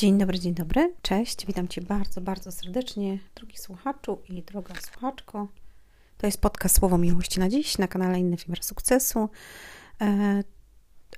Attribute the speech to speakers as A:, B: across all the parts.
A: Dzień dobry, dzień dobry, cześć, witam Cię bardzo, bardzo serdecznie, drogi słuchaczu i droga słuchaczko. To jest podcast Słowo Miłości na dziś na kanale Inny Wymiar Sukcesu e,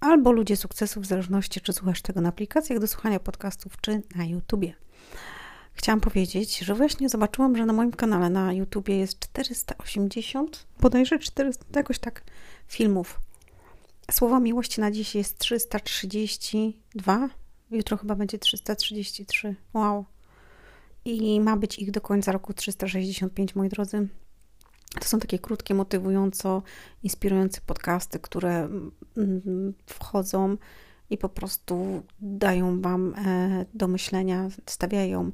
A: albo Ludzie Sukcesu, w zależności czy słuchasz tego na aplikacjach do słuchania podcastów, czy na YouTubie. Chciałam powiedzieć, że właśnie zobaczyłam, że na moim kanale na YouTubie jest 480, bodajże 400, jakoś tak, filmów. Słowo Miłości na dziś jest 332, Jutro chyba będzie 333. Wow. I ma być ich do końca roku 365, moi drodzy. To są takie krótkie, motywująco inspirujące podcasty, które mm, wchodzą i po prostu dają Wam e, do myślenia, stawiają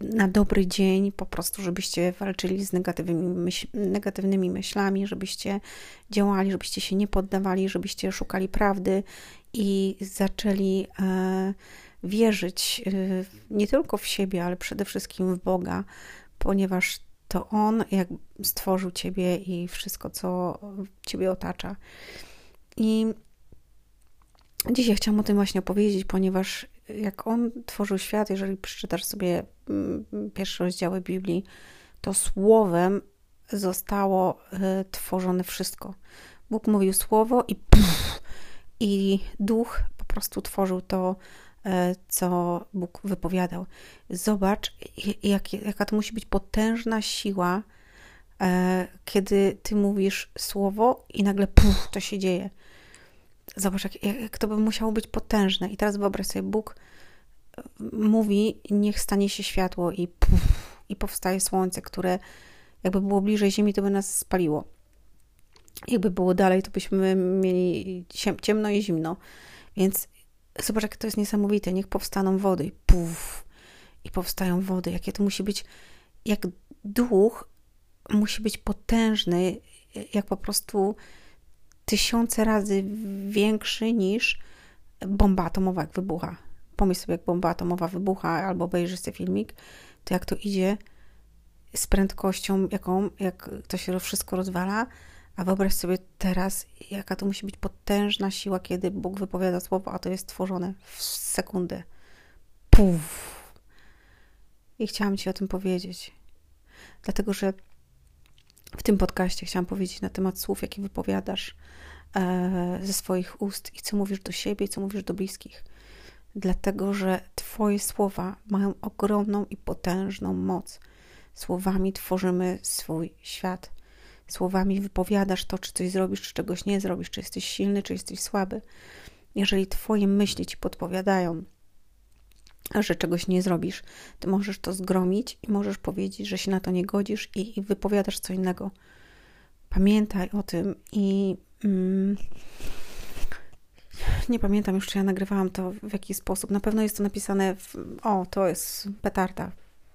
A: na dobry dzień, po prostu, żebyście walczyli z negatywnymi, myśl, negatywnymi myślami, żebyście działali, żebyście się nie poddawali, żebyście szukali prawdy i zaczęli e, wierzyć e, nie tylko w siebie, ale przede wszystkim w Boga, ponieważ to On jak stworzył Ciebie i wszystko, co Ciebie otacza. I dzisiaj chciałam o tym właśnie opowiedzieć, ponieważ jak On tworzył świat, jeżeli przeczytasz sobie mm, pierwsze rozdziały Biblii, to słowem zostało e, tworzone wszystko. Bóg mówił słowo i pff, i duch po prostu tworzył to, e, co Bóg wypowiadał. Zobacz, jak, jaka to musi być potężna siła, e, kiedy ty mówisz słowo i nagle puf, to się dzieje. Zobacz, jak, jak to by musiało być potężne. I teraz wyobraź sobie, Bóg e, mówi, niech stanie się światło i i powstaje słońce, które jakby było bliżej Ziemi, to by nas spaliło. Jakby było dalej, to byśmy mieli ciemno i zimno. Więc zobacz, jak to jest niesamowite. Niech powstaną wody. Puf. I powstają wody. Jakie to musi być, jak duch musi być potężny, jak po prostu tysiące razy większy niż bomba atomowa, jak wybucha. Pomyśl sobie, jak bomba atomowa wybucha, albo obejrzysz sobie filmik, to jak to idzie z prędkością, jaką, jak to się wszystko rozwala, a wyobraź sobie teraz, jaka to musi być potężna siła, kiedy Bóg wypowiada słowo, a to jest tworzone w sekundę. Puf! I chciałam Ci o tym powiedzieć. Dlatego, że w tym podcaście chciałam powiedzieć na temat słów, jakie wypowiadasz e, ze swoich ust i co mówisz do siebie, co mówisz do bliskich. Dlatego, że Twoje słowa mają ogromną i potężną moc. Słowami tworzymy swój świat. Słowami wypowiadasz to, czy coś zrobisz, czy czegoś nie zrobisz, czy jesteś silny, czy jesteś słaby. Jeżeli Twoje myśli ci podpowiadają, że czegoś nie zrobisz, to możesz to zgromić i możesz powiedzieć, że się na to nie godzisz i, i wypowiadasz co innego. Pamiętaj o tym i mm, nie pamiętam już, czy ja nagrywałam to w jakiś sposób. Na pewno jest to napisane w, o, to jest petarda,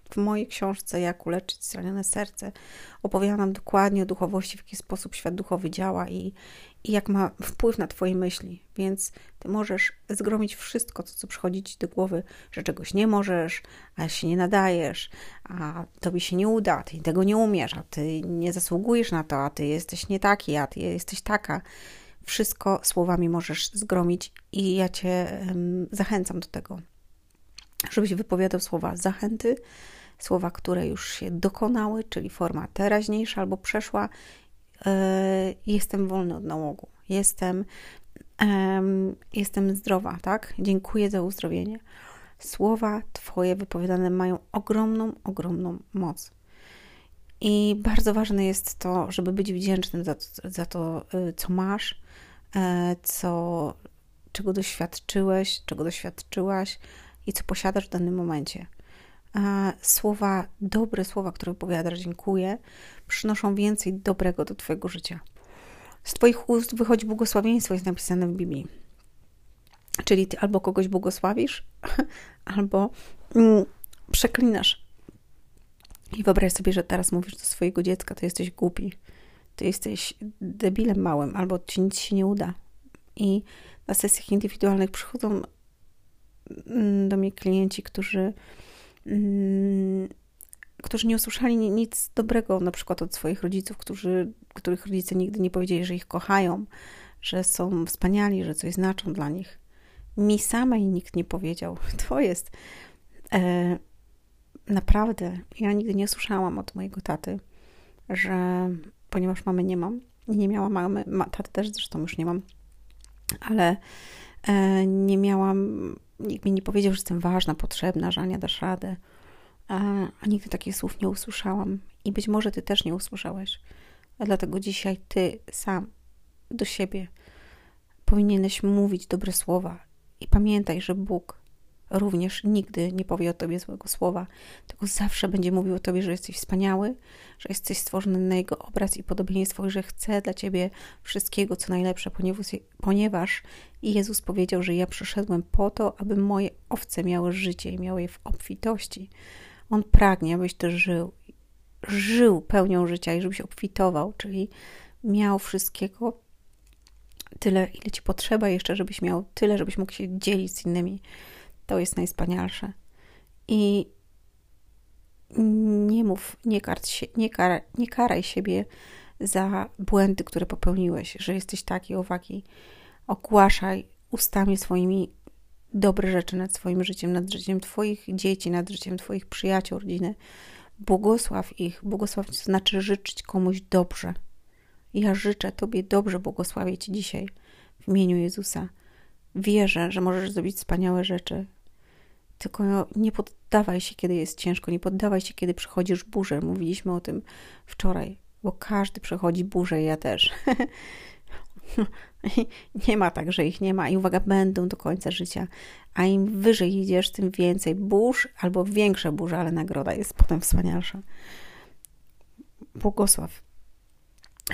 A: w mojej książce Jak uleczyć zranione serce opowiadam dokładnie o duchowości, w jaki sposób świat duchowy działa i, i jak ma wpływ na Twoje myśli. Więc Ty możesz zgromić wszystko, co, przychodzi Ci do głowy, że czegoś nie możesz, a się nie nadajesz, a Tobie się nie uda, Ty tego nie umiesz, a Ty nie zasługujesz na to, a Ty jesteś nie taki, a Ty jesteś taka. Wszystko słowami możesz zgromić i ja Cię zachęcam do tego, żebyś wypowiadał słowa zachęty, słowa, które już się dokonały, czyli forma teraźniejsza albo przeszła. E, jestem wolny od nałogu. Jestem, jestem zdrowa, tak? Dziękuję za uzdrowienie. Słowa Twoje wypowiadane mają ogromną, ogromną moc. I bardzo ważne jest to, żeby być wdzięcznym za to, za to y, co masz, e, co, czego doświadczyłeś, czego doświadczyłaś i co posiadasz w danym momencie słowa, dobre słowa, które opowiadasz, dziękuję, przynoszą więcej dobrego do Twojego życia. Z Twoich ust wychodzi błogosławieństwo, jest napisane w Biblii. Czyli Ty albo kogoś błogosławisz, albo mm, przeklinasz. I wyobraź sobie, że teraz mówisz do swojego dziecka, to jesteś głupi, ty jesteś debilem małym, albo ci nic się nie uda. I na sesjach indywidualnych przychodzą mm, do mnie klienci, którzy którzy nie usłyszeli nic dobrego na przykład od swoich rodziców, którzy, których rodzice nigdy nie powiedzieli, że ich kochają, że są wspaniali, że coś znaczą dla nich. Mi samej nikt nie powiedział. To jest e, naprawdę. Ja nigdy nie słyszałam od mojego taty, że ponieważ mamy nie mam, nie miałam mamy, ma, taty też zresztą już nie mam, ale e, nie miałam, nikt mi nie powiedział, że jestem ważna, potrzebna, że Ania dasz radę. A, a nigdy takich słów nie usłyszałam. I być może ty też nie usłyszałeś. A dlatego dzisiaj ty sam do siebie powinieneś mówić dobre słowa. I pamiętaj, że Bóg również nigdy nie powie o tobie złego słowa, tylko zawsze będzie mówił o tobie, że jesteś wspaniały, że jesteś stworzony na jego obraz i podobieństwo i że chce dla ciebie wszystkiego, co najlepsze, ponieważ Jezus powiedział, że ja przyszedłem po to, aby moje owce miały życie i miały je w obfitości. On pragnie, abyś ty żył, żył pełnią życia i żebyś obfitował, czyli miał wszystkiego tyle, ile ci potrzeba jeszcze, żebyś miał tyle, żebyś mógł się dzielić z innymi. To jest najwspanialsze. I nie mów, nie, się, nie, kar, nie karaj siebie za błędy, które popełniłeś, że jesteś taki, owaki. Ogłaszaj ustami swoimi dobre rzeczy nad swoim życiem, nad życiem Twoich dzieci, nad życiem Twoich przyjaciół, rodziny. Błogosław ich. Błogosław to znaczy życzyć komuś dobrze. Ja życzę Tobie dobrze, błogosławię Ci dzisiaj w imieniu Jezusa. Wierzę, że możesz zrobić wspaniałe rzeczy. Tylko nie poddawaj się, kiedy jest ciężko, nie poddawaj się, kiedy przechodzisz burzę. Mówiliśmy o tym wczoraj, bo każdy przechodzi burzę, ja też. nie ma tak, że ich nie ma i uwaga, będą do końca życia. A im wyżej idziesz, tym więcej burz albo większe burze, ale nagroda jest potem wspanialsza. Błogosław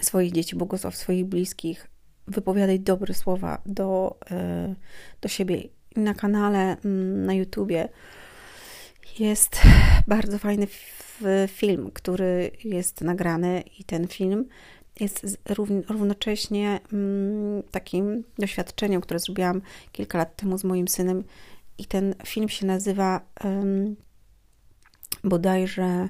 A: swoich dzieci, błogosław swoich bliskich. Wypowiadaj dobre słowa do, e, do siebie. Na kanale mm, na YouTubie jest bardzo fajny film, który jest nagrany i ten film jest równocześnie mm, takim doświadczeniem, które zrobiłam kilka lat temu z moim synem. I ten film się nazywa bodajże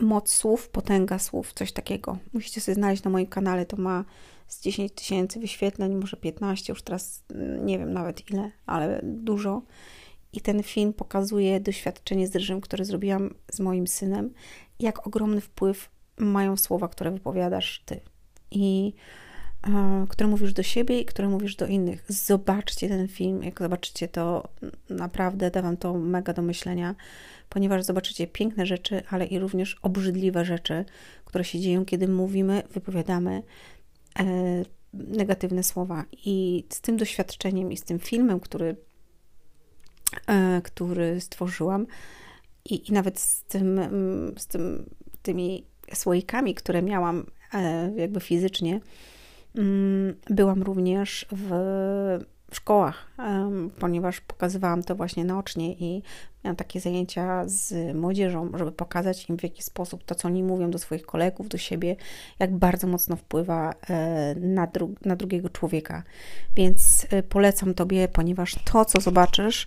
A: Moc słów, potęga słów, coś takiego. Musicie sobie znaleźć na moim kanale, to ma z 10 tysięcy wyświetleń, może 15, już teraz mm, nie wiem nawet ile, ale dużo. I ten film pokazuje doświadczenie z ryżem, które zrobiłam z moim synem, jak ogromny wpływ mają słowa, które wypowiadasz ty i e, które mówisz do siebie i które mówisz do innych. Zobaczcie ten film, jak zobaczycie to, naprawdę da wam to mega do myślenia, ponieważ zobaczycie piękne rzeczy, ale i również obrzydliwe rzeczy, które się dzieją, kiedy mówimy, wypowiadamy negatywne słowa. I z tym doświadczeniem i z tym filmem, który, e, który stworzyłam, i, i nawet z tym, z tym, tymi słoikami, które miałam e, jakby fizycznie, mm, byłam również w, w szkołach, ponieważ pokazywałam to właśnie naocznie i miałam takie zajęcia z młodzieżą, żeby pokazać im w jaki sposób to, co oni mówią do swoich kolegów, do siebie, jak bardzo mocno wpływa e, na, dru na drugiego człowieka. Więc e, polecam Tobie, ponieważ to, co zobaczysz,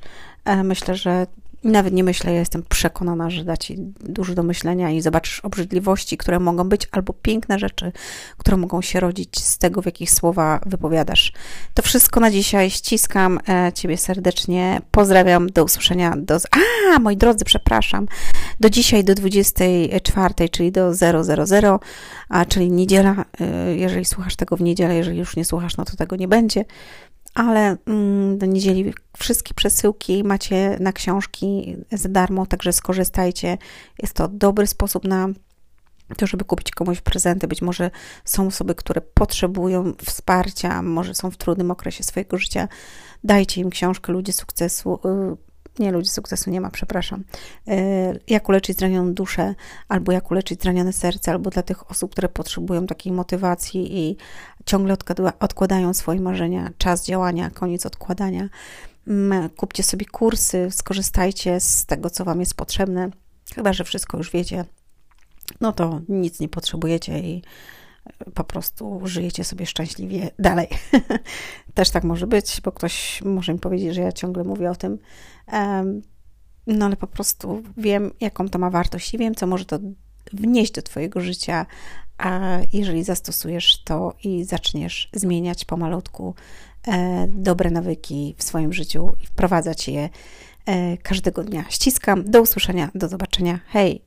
A: myślę, że nawet nie myślę, ja jestem przekonana, że da ci dużo do myślenia i zobaczysz obrzydliwości, które mogą być, albo piękne rzeczy, które mogą się rodzić z tego, w jakich słowa wypowiadasz. To wszystko na dzisiaj. Ściskam e, Ciebie serdecznie. Pozdrawiam. Do usłyszenia. Do... A, moi drodzy, przepraszam. Do dzisiaj, do 24, czyli do 000, a, czyli niedziela. E, jeżeli słuchasz tego w niedzielę, jeżeli już nie słuchasz, no to tego nie będzie ale mm, do niedzieli wszystkie przesyłki macie na książki za darmo, także skorzystajcie. Jest to dobry sposób na to, żeby kupić komuś prezenty. Być może są osoby, które potrzebują wsparcia, może są w trudnym okresie swojego życia. Dajcie im książkę Ludzie Sukcesu. Nie, ludzi sukcesu nie ma, przepraszam. Y, jak uleczyć zranioną duszę, albo jak uleczyć zranione serce, albo dla tych osób, które potrzebują takiej motywacji i ciągle odkładają swoje marzenia, czas działania, koniec odkładania. Mm, kupcie sobie kursy, skorzystajcie z tego, co Wam jest potrzebne. Chyba, że wszystko już wiecie, no to nic nie potrzebujecie i po prostu żyjecie sobie szczęśliwie dalej. Też tak może być, bo ktoś może mi powiedzieć, że ja ciągle mówię o tym. No ale po prostu wiem, jaką to ma wartość i wiem, co może to wnieść do Twojego życia, a jeżeli zastosujesz to i zaczniesz zmieniać pomalutku e, dobre nawyki w swoim życiu i wprowadzać je e, każdego dnia. Ściskam. Do usłyszenia, do zobaczenia. Hej!